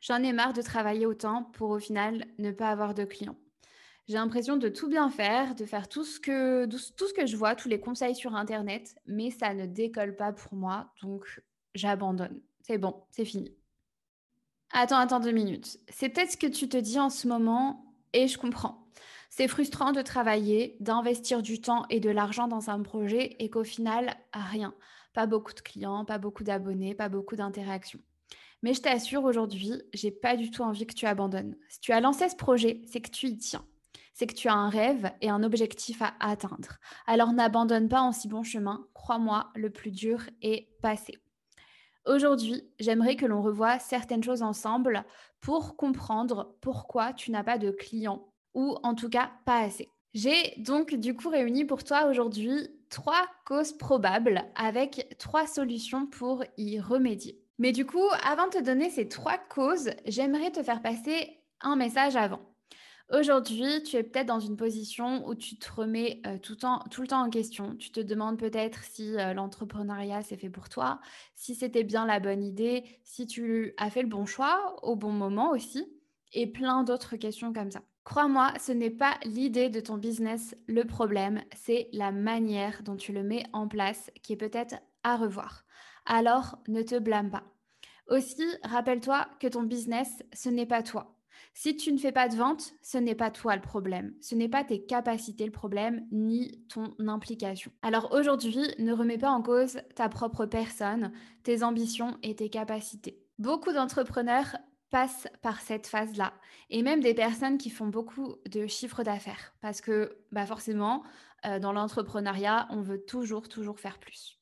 J'en ai marre de travailler autant pour au final ne pas avoir de clients. J'ai l'impression de tout bien faire, de faire tout ce, que, je vois, tous les conseils sur Internet, mais ça ne décolle pas pour moi, donc j'abandonne. C'est bon, c'est fini. Attends, attends deux minutes. C'est peut-être ce que tu te dis en ce moment et je comprends. C'est frustrant de travailler, d'investir du temps et de l'argent dans un projet et qu'au final, rien. Pas beaucoup de clients, pas beaucoup d'abonnés, pas beaucoup d'interactions. Mais je t'assure, aujourd'hui, j'ai pas du tout envie que tu abandonnes. Si tu as lancé ce projet, c'est que tu y tiens. C'est que tu as un rêve et un objectif à atteindre. Alors n'abandonne pas en si bon chemin. Crois-moi, le plus dur est passé. Aujourd'hui, j'aimerais que l'on revoie certaines choses ensemble pour comprendre pourquoi tu n'as pas de clients ou en tout cas pas assez. J'ai donc du coup réuni pour toi aujourd'hui trois causes probables avec trois solutions pour y remédier. Mais du coup, avant de te donner ces trois causes, j'aimerais te faire passer un message avant. Aujourd'hui, tu es peut-être dans une position où tu te remets euh, tout, le temps en question. Tu te demandes peut-être si euh, l'entrepreneuriat c'est fait pour toi, si c'était bien la bonne idée, si tu as fait le bon choix au bon moment aussi, et plein d'autres questions comme ça. Crois-moi, ce n'est pas l'idée de ton business le problème, c'est la manière dont tu le mets en place qui est peut-être à revoir. Alors, ne te blâme pas. Aussi, rappelle-toi que ton business, ce n'est pas toi. Si tu ne fais pas de vente, ce n'est pas toi le problème. Ce n'est pas tes capacités le problème, ni ton implication. Alors aujourd'hui, ne remets pas en cause ta propre personne, tes ambitions et tes capacités. Beaucoup d'entrepreneurs passent par cette phase-là. Et même des personnes qui font beaucoup de chiffres d'affaires. Parce que bah forcément, euh, dans l'entrepreneuriat, on veut toujours, toujours faire plus.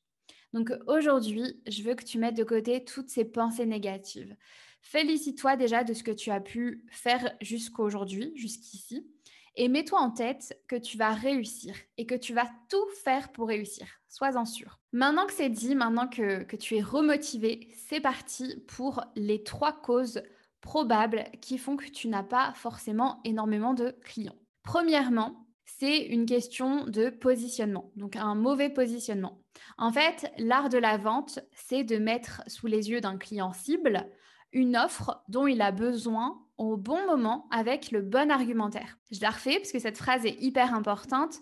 Donc aujourd'hui, je veux que tu mettes de côté toutes ces pensées négatives. Félicite-toi déjà de ce que tu as pu faire jusqu'à aujourd'hui, jusqu'ici. Et mets-toi en tête que tu vas réussir et que tu vas tout faire pour réussir. Sois-en sûr. Maintenant que c'est dit, maintenant que, que tu es remotivé, c'est parti pour les trois causes probables qui font que tu n'as pas forcément énormément de clients. Premièrement, c'est une question de positionnement, donc un mauvais positionnement. En fait, l'art de la vente, c'est de mettre sous les yeux d'un client cible une offre dont il a besoin au bon moment avec le bon argumentaire. Je la refais parce que cette phrase est hyper importante.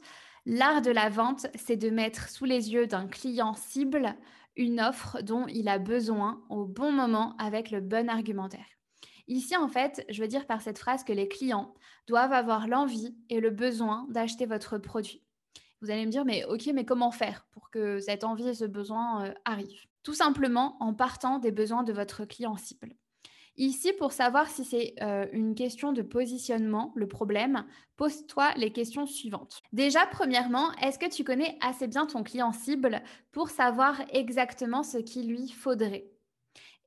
L'art de la vente, c'est de mettre sous les yeux d'un client cible une offre dont il a besoin au bon moment avec le bon argumentaire. Ici, en fait, je veux dire par cette phrase que les clients doivent avoir l'envie et le besoin d'acheter votre produit. Vous allez me dire, mais ok, mais comment faire pour que cette envie et ce besoin euh, arrivent? Tout simplement en partant des besoins de votre client cible. Ici, pour savoir si c'est euh, une question de positionnement, le problème, pose-toi les questions suivantes. Déjà, premièrement, est-ce que tu connais assez bien ton client cible pour savoir exactement ce qu'il lui faudrait?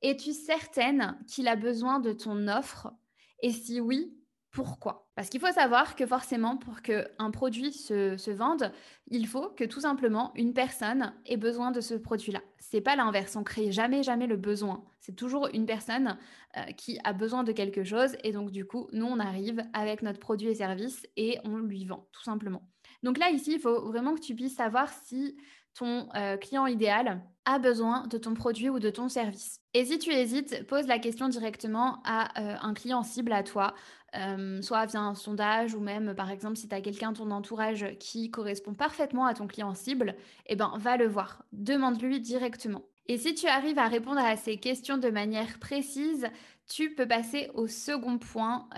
Es-tu certaine qu'il a besoin de ton offre? Et si oui, pourquoi? Parce qu'il faut savoir que forcément, pour qu'un produit se, vende, il faut que tout simplement une personne ait besoin de ce produit-là. C'est pas l'inverse. On crée jamais, jamais le besoin. C'est toujours une personne euh, qui a besoin de quelque chose et donc du coup, nous on arrive avec notre produit et service et on lui vend, tout simplement. Donc là ici, il faut vraiment que tu puisses savoir si ton euh, client idéal a besoin de ton produit ou de ton service. Et si tu hésites, pose la question directement à euh, un client cible à toi, euh, soit via un sondage ou même par exemple si tu as quelqu'un de ton entourage qui correspond parfaitement à ton client cible, eh ben va le voir, demande-lui directement. Et si tu arrives à répondre à ces questions de manière précise, tu peux passer au second point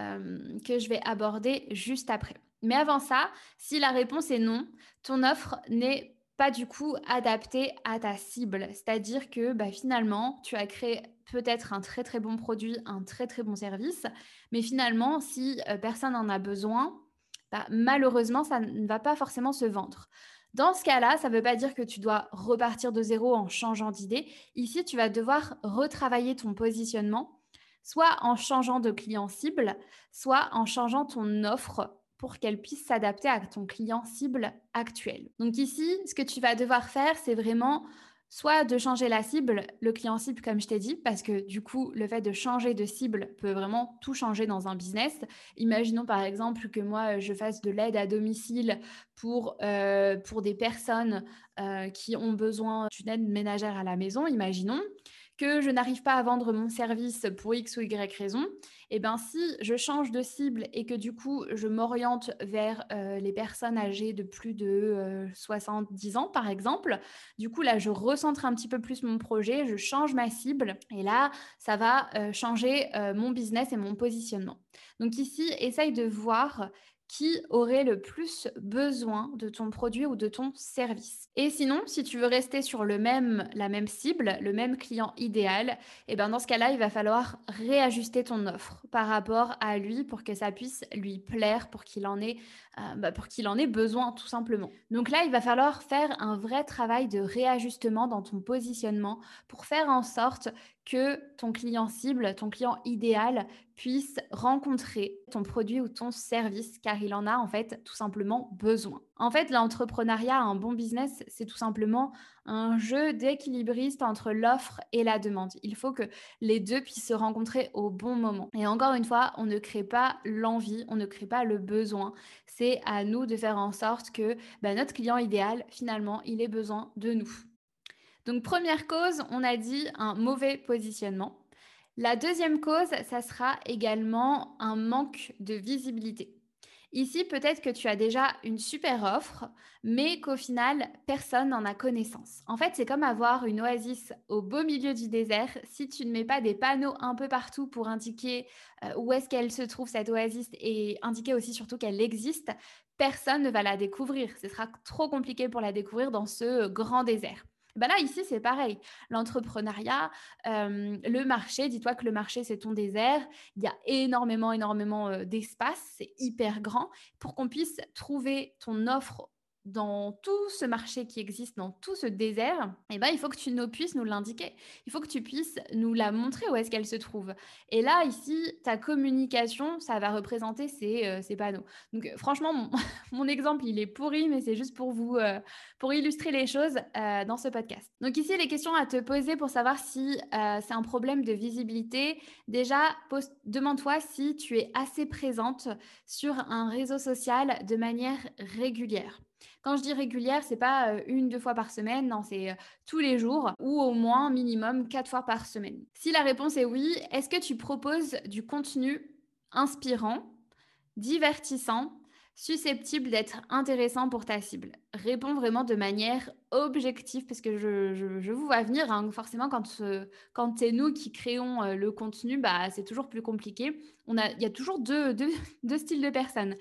que je vais aborder juste après. Mais avant ça, si la réponse est non, ton offre n'est pas du coup adapté à ta cible. C'est-à-dire que bah, finalement, tu as créé peut-être un très très bon produit, un très très bon service, mais finalement, si euh, personne n'en a besoin, bah, malheureusement, ça ne va pas forcément se vendre. Dans ce cas-là, ça ne veut pas dire que tu dois repartir de zéro en changeant d'idée. Ici, tu vas devoir retravailler ton positionnement, soit en changeant de client cible, soit en changeant ton offre pour qu'elle puisse s'adapter à ton client cible actuel. Donc ici, ce que tu vas devoir faire, c'est vraiment soit de changer la cible, le client cible comme je t'ai dit, parce que du coup, le fait de changer de cible peut vraiment tout changer dans un business. Imaginons par exemple que moi, je fasse de l'aide à domicile pour, euh, pour des personnes euh, qui ont besoin d'une aide ménagère à la maison, imaginons que je n'arrive pas à vendre mon service pour X ou Y raison, et eh bien si je change de cible et que du coup je m'oriente vers euh, les personnes âgées de plus de 70 euh, ans par exemple, du coup là je recentre un petit peu plus mon projet, je change ma cible et là ça va euh, changer mon business et mon positionnement. Donc ici, essaye de voir qui aurait le plus besoin de ton produit ou de ton service. Et sinon, si tu veux rester sur le même, la même cible, le même client idéal, eh ben dans ce cas-là, il va falloir réajuster ton offre par rapport à lui pour que ça puisse lui plaire, pour qu'il en ait, euh, bah, pour qu'il en ait besoin tout simplement. Donc là, il va falloir faire un vrai travail de réajustement dans ton positionnement pour faire en sorte que ton client cible, ton client idéal puisse rencontrer ton produit ou ton service car il en a en fait tout simplement besoin. En fait, l'entrepreneuriat, un bon business, c'est tout simplement un jeu d'équilibriste entre l'offre et la demande. Il faut que les deux puissent se rencontrer au bon moment. Et encore une fois, on ne crée pas l'envie, on ne crée pas le besoin. C'est à nous de faire en sorte que bah, notre client idéal, finalement, il ait besoin de nous. Donc première cause, on a dit un mauvais positionnement. La deuxième cause, ça sera également un manque de visibilité. Ici, peut-être que tu as déjà une super offre, mais qu'au final, personne n'en a connaissance. En fait, c'est comme avoir une oasis au beau milieu du désert. Si tu ne mets pas des panneaux un peu partout pour indiquer euh, où est-ce qu'elle se trouve, cette oasis, et indiquer aussi surtout qu'elle existe, personne ne va la découvrir. Ce sera trop compliqué pour la découvrir dans ce grand désert. Ben là, ici, c'est pareil. L'entrepreneuriat, euh, le marché, dis-toi que le marché, c'est ton désert. Il y a énormément, énormément euh, d'espace. C'est hyper grand pour qu'on puisse trouver ton offre dans tout ce marché qui existe, dans tout ce désert, eh ben, il faut que tu nous puisses nous l'indiquer. Il faut que tu puisses nous la montrer où est-ce qu'elle se trouve. Et là, ici, ta communication, ça va représenter ces, euh, panneaux. Donc, franchement, mon, exemple, il est pourri, mais c'est juste pour vous, euh, pour illustrer les choses euh, dans ce podcast. Donc, ici, les questions à te poser pour savoir si c'est un problème de visibilité. Déjà, demande-toi si tu es assez présente sur un réseau social de manière régulière. Quand je dis régulière, c'est pas euh, une, deux fois par semaine, non, c'est euh, tous les jours ou au moins minimum quatre fois par semaine. Si la réponse est oui, est-ce que tu proposes du contenu inspirant, divertissant, susceptible d'être intéressant pour ta cible? Réponds vraiment de manière objective parce que je, vous vois venir. Hein. Forcément, quand, euh, quand c'est nous qui créons le contenu, bah, c'est toujours plus compliqué. On a, il y a toujours deux, deux styles de personnes.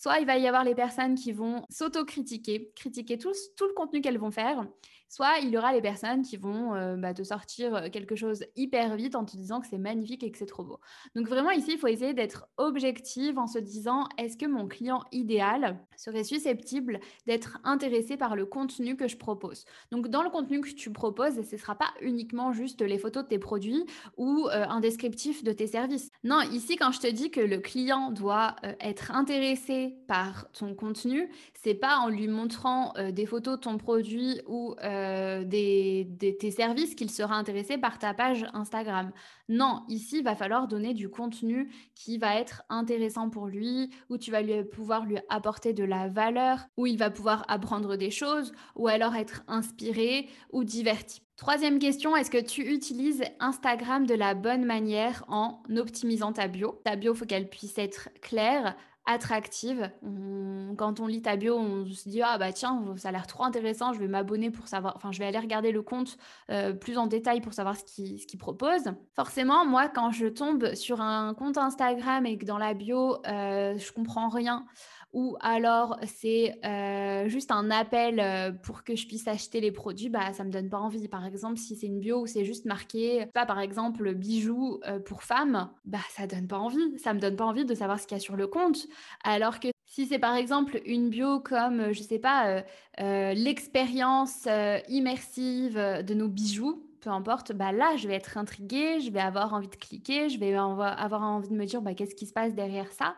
Soit il va y avoir les personnes qui vont s'auto-critiquer, critiquer tout, tout le contenu qu'elles vont faire, soit il y aura les personnes qui vont euh, bah, te sortir euh, quelque chose hyper vite en te disant que c'est magnifique et que c'est trop beau. Donc vraiment ici, il faut essayer d'être objective en se disant est-ce que mon client idéal serait susceptible d'être intéressé par le contenu que je propose? Donc dans le contenu que tu proposes, ce ne sera pas uniquement juste les photos de tes produits ou euh, un descriptif de tes services. Non, ici quand je te dis que le client doit être intéressé par ton contenu, c'est pas en lui montrant des photos de ton produit ou euh, des, tes services qu'il sera intéressé par ta page Instagram. Non, ici, il va falloir donner du contenu qui va être intéressant pour lui, où tu vas pouvoir lui apporter de la valeur, où il va pouvoir apprendre des choses, ou alors être inspiré ou diverti. Troisième question, est-ce que tu utilises Instagram de la bonne manière en optimisant ta bio? Ta bio, faut qu'elle puisse être claire, attractive. quand on lit ta bio, on se dit ah bah tiens, ça a l'air trop intéressant, je vais m'abonner pour savoir, enfin je vais aller regarder le compte euh, plus en détail pour savoir ce qu'il propose. Forcément, moi quand je tombe sur un compte Instagram et que dans la bio euh, je comprends rien ou alors c'est euh, juste un appel euh, pour que je puisse acheter les produits, bah ça me donne pas envie. Par exemple, si c'est une bio où c'est juste marqué, pas par exemple bijoux euh, pour femmes, bah ça donne pas envie. Ça me donne pas envie de savoir ce qu'il y a sur le compte. Alors que si c'est par exemple une bio comme, je sais pas, l'expérience immersive de nos bijoux, peu importe, bah là, je vais être intriguée, je vais avoir envie de cliquer, je vais avoir envie de me dire bah, qu'est-ce qui se passe derrière ça?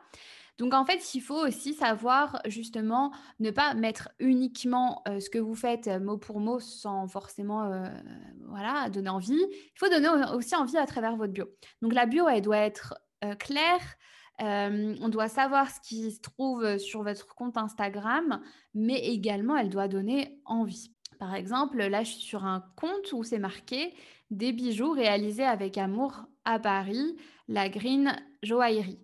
Donc en fait, il faut aussi savoir justement ne pas mettre uniquement euh, ce que vous faites euh, mot pour mot sans forcément euh, voilà, donner envie. Il faut donner aussi envie à travers votre bio. Donc la bio, elle doit être claire. on doit savoir ce qui se trouve sur votre compte Instagram, mais également elle doit donner envie. Par exemple, là, je suis sur un compte où c'est marqué des bijoux réalisés avec amour à Paris, la Green Joaillerie.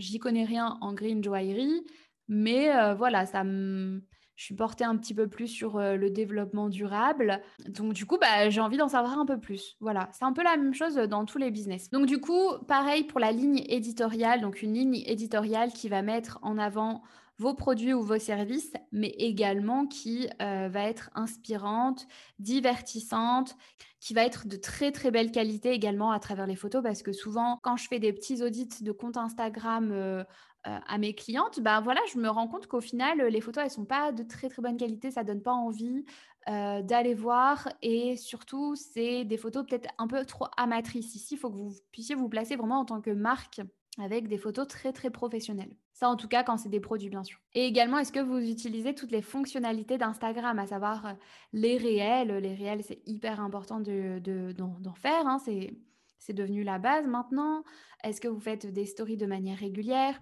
J'y connais rien en Green Joaillerie, mais euh, voilà, ça je suis portée un petit peu plus sur euh, le développement durable. Donc du coup, bah, j'ai envie d'en savoir un peu plus. Voilà, c'est un peu la même chose dans tous les business. Donc du coup, pareil pour la ligne éditoriale, donc une ligne éditoriale qui va mettre en avant vos produits ou vos services, mais également qui euh, va être inspirante, divertissante, qui va être de très très belle qualité également à travers les photos, parce que souvent quand je fais des petits audits de compte Instagram euh, euh, à mes clientes, ben voilà, je me rends compte qu'au final, les photos, elles sont pas de très très bonne qualité, ça donne pas envie d'aller voir. Et surtout, c'est des photos peut-être un peu trop amatrices. Ici, il faut que vous puissiez vous placer vraiment en tant que marque avec des photos très très professionnelles. Ça en tout cas quand c'est des produits bien sûr. Et également, est-ce que vous utilisez toutes les fonctionnalités d'Instagram, à savoir euh, les réels? Les réels, c'est hyper important d'en de, d'en faire, hein. c'est devenu la base maintenant. Est-ce que vous faites des stories de manière régulière?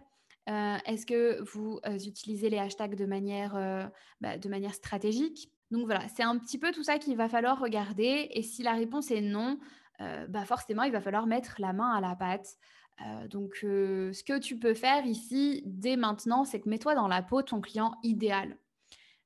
Euh, Est-ce que vous euh, utilisez les hashtags de manière, bah, de manière stratégique? Donc voilà, c'est un petit peu tout ça qu'il va falloir regarder. Et si la réponse est non, bah forcément, il va falloir mettre la main à la pâte. Euh, donc, euh, ce que tu peux faire ici, dès maintenant, c'est que mets-toi dans la peau ton client idéal.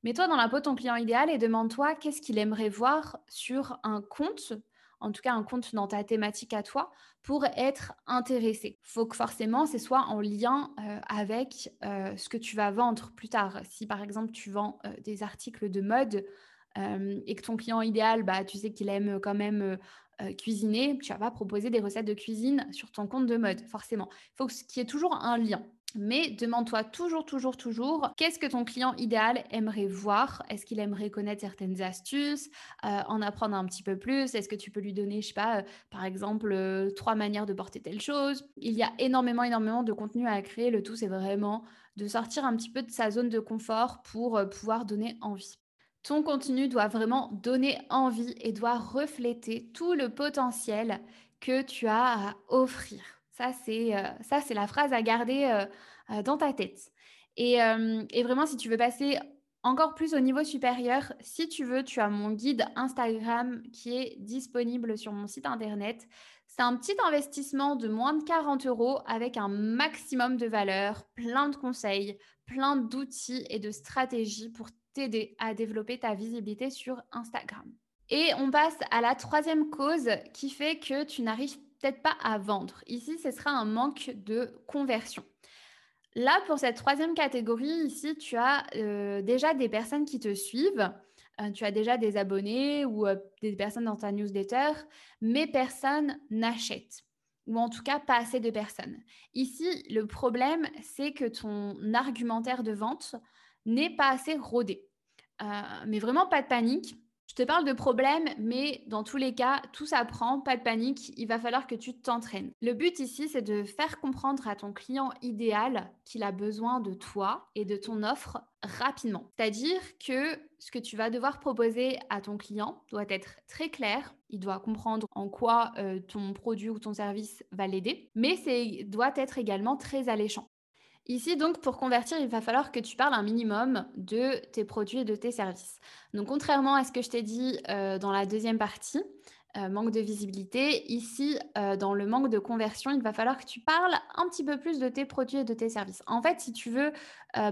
Mets-toi dans la peau ton client idéal et demande-toi qu'est-ce qu'il aimerait voir sur un compte, en tout cas un compte dans ta thématique à toi, pour être intéressé. Il faut que forcément, ce soit en lien euh, avec ce que tu vas vendre plus tard. Si par exemple, tu vends des articles de mode, et que ton client idéal, bah, tu sais qu'il aime quand même euh, cuisiner, tu vas pas proposer des recettes de cuisine sur ton compte de mode, forcément. Il faut qu'il y ait toujours un lien. Mais demande-toi toujours, toujours, toujours, qu'est-ce que ton client idéal aimerait voir? Est-ce qu'il aimerait connaître certaines astuces, euh, en apprendre un petit peu plus? Est-ce que tu peux lui donner, je sais pas, euh, par exemple, trois manières de porter telle chose? Il y a énormément, énormément de contenu à créer. Le tout, c'est vraiment de sortir un petit peu de sa zone de confort pour pouvoir donner envie. Ton contenu doit vraiment donner envie et doit refléter tout le potentiel que tu as à offrir. Ça, c'est euh, la phrase à garder euh, euh, dans ta tête. Et, et, vraiment, si tu veux passer encore plus au niveau supérieur, si tu veux, tu as mon guide Instagram qui est disponible sur mon site internet. C'est un petit investissement de moins de 40 euros avec un maximum de valeur, plein de conseils, plein d'outils et de stratégies pour t'aider à développer ta visibilité sur Instagram. Et on passe à la troisième cause qui fait que tu n'arrives peut-être pas à vendre. Ici, ce sera un manque de conversion. Là, pour cette troisième catégorie, ici, tu as euh, déjà des personnes qui te suivent. Euh, tu as déjà des abonnés ou euh, des personnes dans ta newsletter, mais personne n'achète. Ou en tout cas, pas assez de personnes. Ici, le problème, c'est que ton argumentaire de vente n'est pas assez rodé. Euh, mais vraiment, pas de panique. Je te parle de problèmes, mais dans tous les cas, tout s'apprend, pas de panique, il va falloir que tu t'entraînes. Le but ici, c'est de faire comprendre à ton client idéal qu'il a besoin de toi et de ton offre rapidement. C'est-à-dire que ce que tu vas devoir proposer à ton client doit être très clair, il doit comprendre en quoi euh, ton produit ou ton service va l'aider, mais c'est doit être également très alléchant. Ici, donc, pour convertir, il va falloir que tu parles un minimum de tes produits et de tes services. Donc, contrairement à ce que je t'ai dit euh, dans la deuxième partie, euh, manque de visibilité, ici, euh, dans le manque de conversion, il va falloir que tu parles un petit peu plus de tes produits et de tes services. En fait, si tu veux,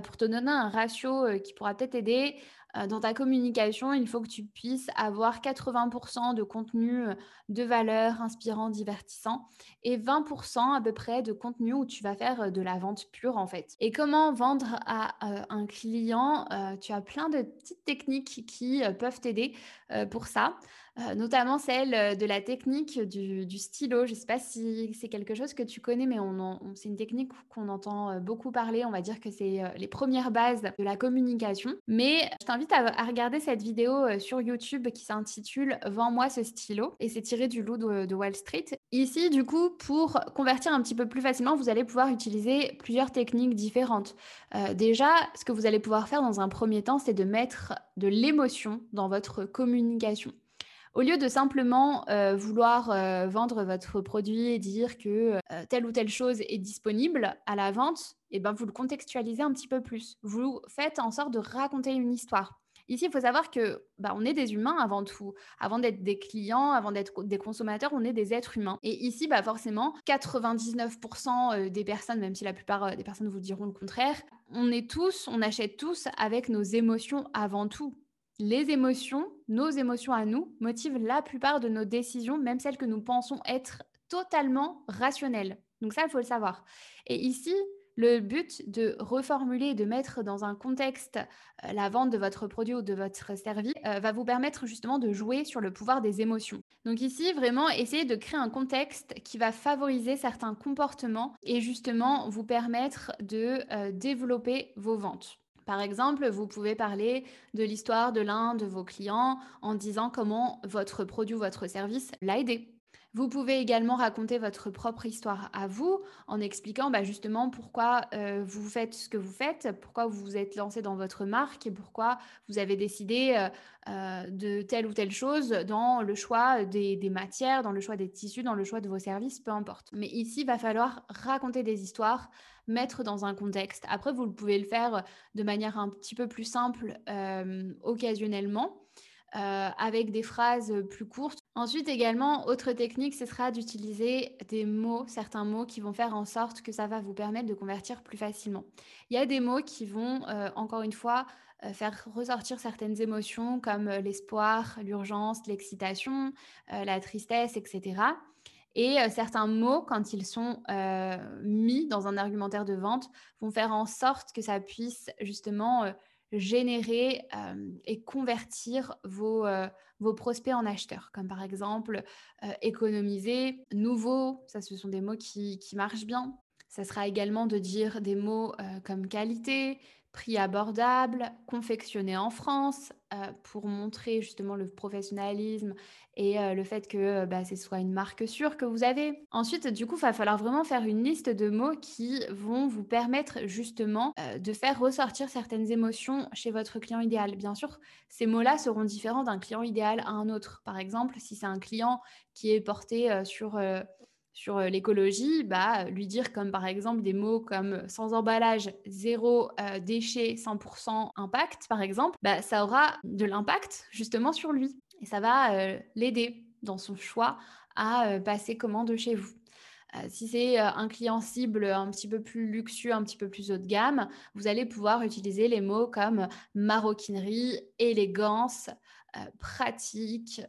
pour te donner un ratio qui pourra peut-être aider, euh, dans ta communication, il faut que tu puisses avoir 80% de contenu euh, de valeur, inspirant, divertissant et 20% à peu près de contenu où tu vas faire euh, de la vente pure en fait. Et comment vendre à un client Tu as plein de petites techniques qui peuvent t'aider pour ça. Euh, notamment celle euh, de la technique du, stylo. Je ne sais pas si c'est quelque chose que tu connais, mais c'est une technique qu'on entend euh, beaucoup parler. On va dire que c'est les premières bases de la communication. Mais je t'invite à, regarder cette vidéo sur YouTube qui s'intitule Vends-moi ce stylo et c'est tiré du loup de, Wall Street. Ici, du coup, pour convertir un petit peu plus facilement, vous allez pouvoir utiliser plusieurs techniques différentes. déjà, ce que vous allez pouvoir faire dans un premier temps, c'est de mettre de l'émotion dans votre communication. Au lieu de simplement euh, vouloir euh, vendre votre produit et dire que euh, telle ou telle chose est disponible à la vente, et eh ben, vous le contextualisez un petit peu plus. Vous faites en sorte de raconter une histoire. Ici, il faut savoir que bah, on est des humains avant tout. Avant d'être des clients, avant d'être des consommateurs, on est des êtres humains. Et ici, bah, forcément, 99% euh, des personnes, même si la plupart des personnes vous diront le contraire, on est tous, on achète tous avec nos émotions avant tout. Les émotions, nos émotions à nous, motivent la plupart de nos décisions, même celles que nous pensons être totalement rationnelles. Donc ça, il faut le savoir. Et ici, le but de reformuler de mettre dans un contexte euh, la vente de votre produit ou de votre service euh, va vous permettre justement de jouer sur le pouvoir des émotions. Donc ici, vraiment, essayez de créer un contexte qui va favoriser certains comportements et justement vous permettre de euh, développer vos ventes. Par exemple, vous pouvez parler de l'histoire de l'un de vos clients en disant comment votre produit ou votre service l'a aidé. Vous pouvez également raconter votre propre histoire à vous en expliquant bah, justement pourquoi euh, vous faites ce que vous faites, pourquoi vous vous êtes lancé dans votre marque et pourquoi vous avez décidé euh, euh, de telle ou telle chose dans le choix des, des, matières, dans le choix des tissus, dans le choix de vos services, peu importe. Mais ici, il va falloir raconter des histoires, mettre dans un contexte. Après, vous pouvez le faire de manière un petit peu plus simple occasionnellement. Euh, avec des phrases plus courtes. Ensuite également, autre technique, ce sera d'utiliser des mots, certains mots qui vont faire en sorte que ça va vous permettre de convertir plus facilement. Il y a des mots qui vont, euh, encore une fois, euh, faire ressortir certaines émotions comme l'espoir, l'urgence, l'excitation, la tristesse, etc. Et certains mots, quand ils sont mis dans un argumentaire de vente, vont faire en sorte que ça puisse justement générer et convertir vos, vos, prospects en acheteurs, comme par exemple économiser, nouveau, ça ce sont des mots qui, qui, marchent bien. Ça sera également de dire des mots comme qualité, prix abordable, confectionné en France, euh, pour montrer justement le professionnalisme et euh, le fait que euh, bah, ce soit une marque sûre que vous avez. Ensuite, du coup, il va falloir vraiment faire une liste de mots qui vont vous permettre justement de faire ressortir certaines émotions chez votre client idéal. Bien sûr, ces mots-là seront différents d'un client idéal à un autre. Par exemple, si c'est un client qui est porté sur sur euh, l'écologie, bah, lui dire comme par exemple des mots comme sans emballage, zéro euh, déchet, 100% impact, par exemple, bah, ça aura de l'impact justement sur lui. Et ça va euh, l'aider dans son choix à passer commande chez vous. si c'est un client cible un petit peu plus luxueux, un petit peu plus haut de gamme, vous allez pouvoir utiliser les mots comme maroquinerie, élégance, pratique,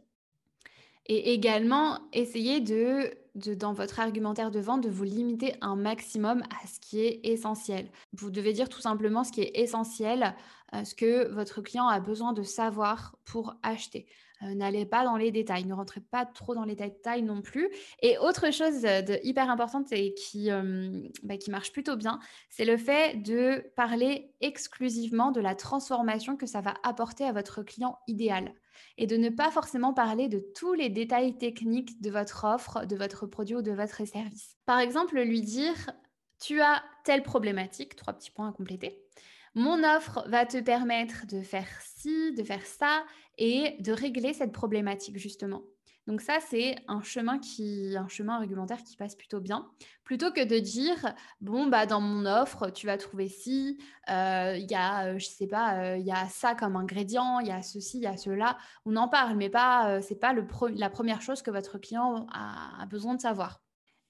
et également, essayez de, dans votre argumentaire de vente, de vous limiter un maximum à ce qui est essentiel. Vous devez dire tout simplement ce qui est essentiel, euh, ce que votre client a besoin de savoir pour acheter. Euh, n'allez pas dans les détails, ne rentrez pas trop dans les détails non plus. Et autre chose de hyper importante et euh, bah, qui marche plutôt bien, c'est le fait de parler exclusivement de la transformation que ça va apporter à votre client idéal et de ne pas forcément parler de tous les détails techniques de votre offre, de votre produit ou de votre service. Par exemple, lui dire, tu as telle problématique, trois petits points à compléter. Mon offre va te permettre de faire ci, de faire ça et de régler cette problématique justement. Donc ça, c'est un chemin qui, un chemin argumentaire qui passe plutôt bien, plutôt que de dire bon bah dans mon offre tu vas trouver ci, euh, il y a, euh, je sais pas, euh, il y a ça comme ingrédient, il y a ceci, il y a cela. On en parle, mais pas, c'est pas le la première chose que votre client a besoin de savoir.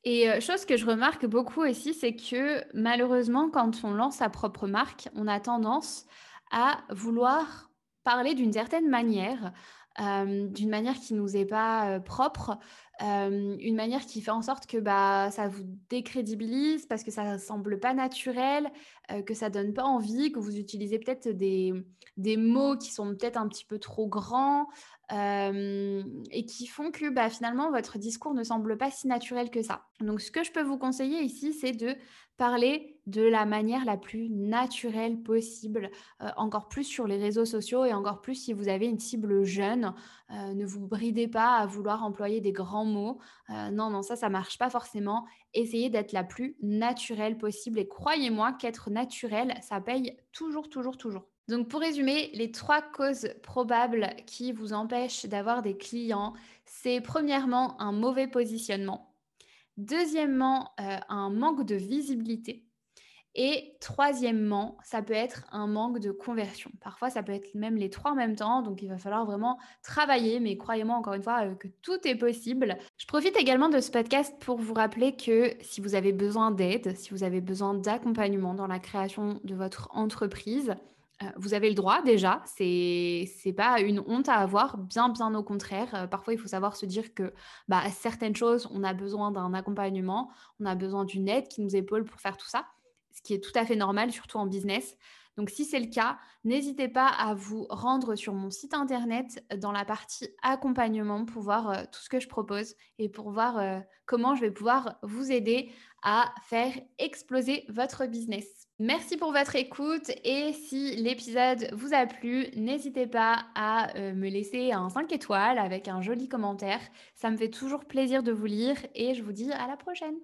Et chose que je remarque beaucoup aussi, c'est que malheureusement, quand on lance sa propre marque, on a tendance à vouloir parler d'une certaine manière, d'une manière qui nous est pas propre, une manière qui fait en sorte que bah, ça vous décrédibilise parce que ça ne semble pas naturel, que ça donne pas envie, que vous utilisez peut-être des, des mots qui sont peut-être un petit peu trop grands et qui font que bah, finalement votre discours ne semble pas si naturel que ça. Donc ce que je peux vous conseiller ici, c'est de parler de la manière la plus naturelle possible, encore plus sur les réseaux sociaux et encore plus si vous avez une cible jeune. Ne vous bridez pas à vouloir employer des grands mots. Euh, non, non, ça, ça marche pas forcément. Essayez d'être la plus naturelle possible et croyez-moi qu'être naturel, ça paye toujours, toujours, toujours. Donc pour résumer, les trois causes probables qui vous empêchent d'avoir des clients, c'est premièrement un mauvais positionnement. Deuxièmement, un manque de visibilité. Et troisièmement, ça peut être un manque de conversion. Parfois, ça peut être même les trois en même temps. Donc, il va falloir vraiment travailler. Mais croyez-moi, encore une fois, euh, que tout est possible. Je profite également de ce podcast pour vous rappeler que si vous avez besoin d'aide, si vous avez besoin d'accompagnement dans la création de votre entreprise, euh, vous avez le droit déjà, c'est c'est pas une honte à avoir, bien bien au contraire. Euh, parfois, il faut savoir se dire que bah, certaines choses, on a besoin d'un accompagnement, on a besoin d'une aide qui nous épaule pour faire tout ça ce qui est tout à fait normal, surtout en business. Donc si c'est le cas, n'hésitez pas à vous rendre sur mon site internet dans la partie accompagnement pour voir euh, tout ce que je propose et pour voir euh, comment je vais pouvoir vous aider à faire exploser votre business. Merci pour votre écoute et si l'épisode vous a plu, n'hésitez pas à euh, me laisser un 5 étoiles avec un joli commentaire. Ça me fait toujours plaisir de vous lire et je vous dis à la prochaine.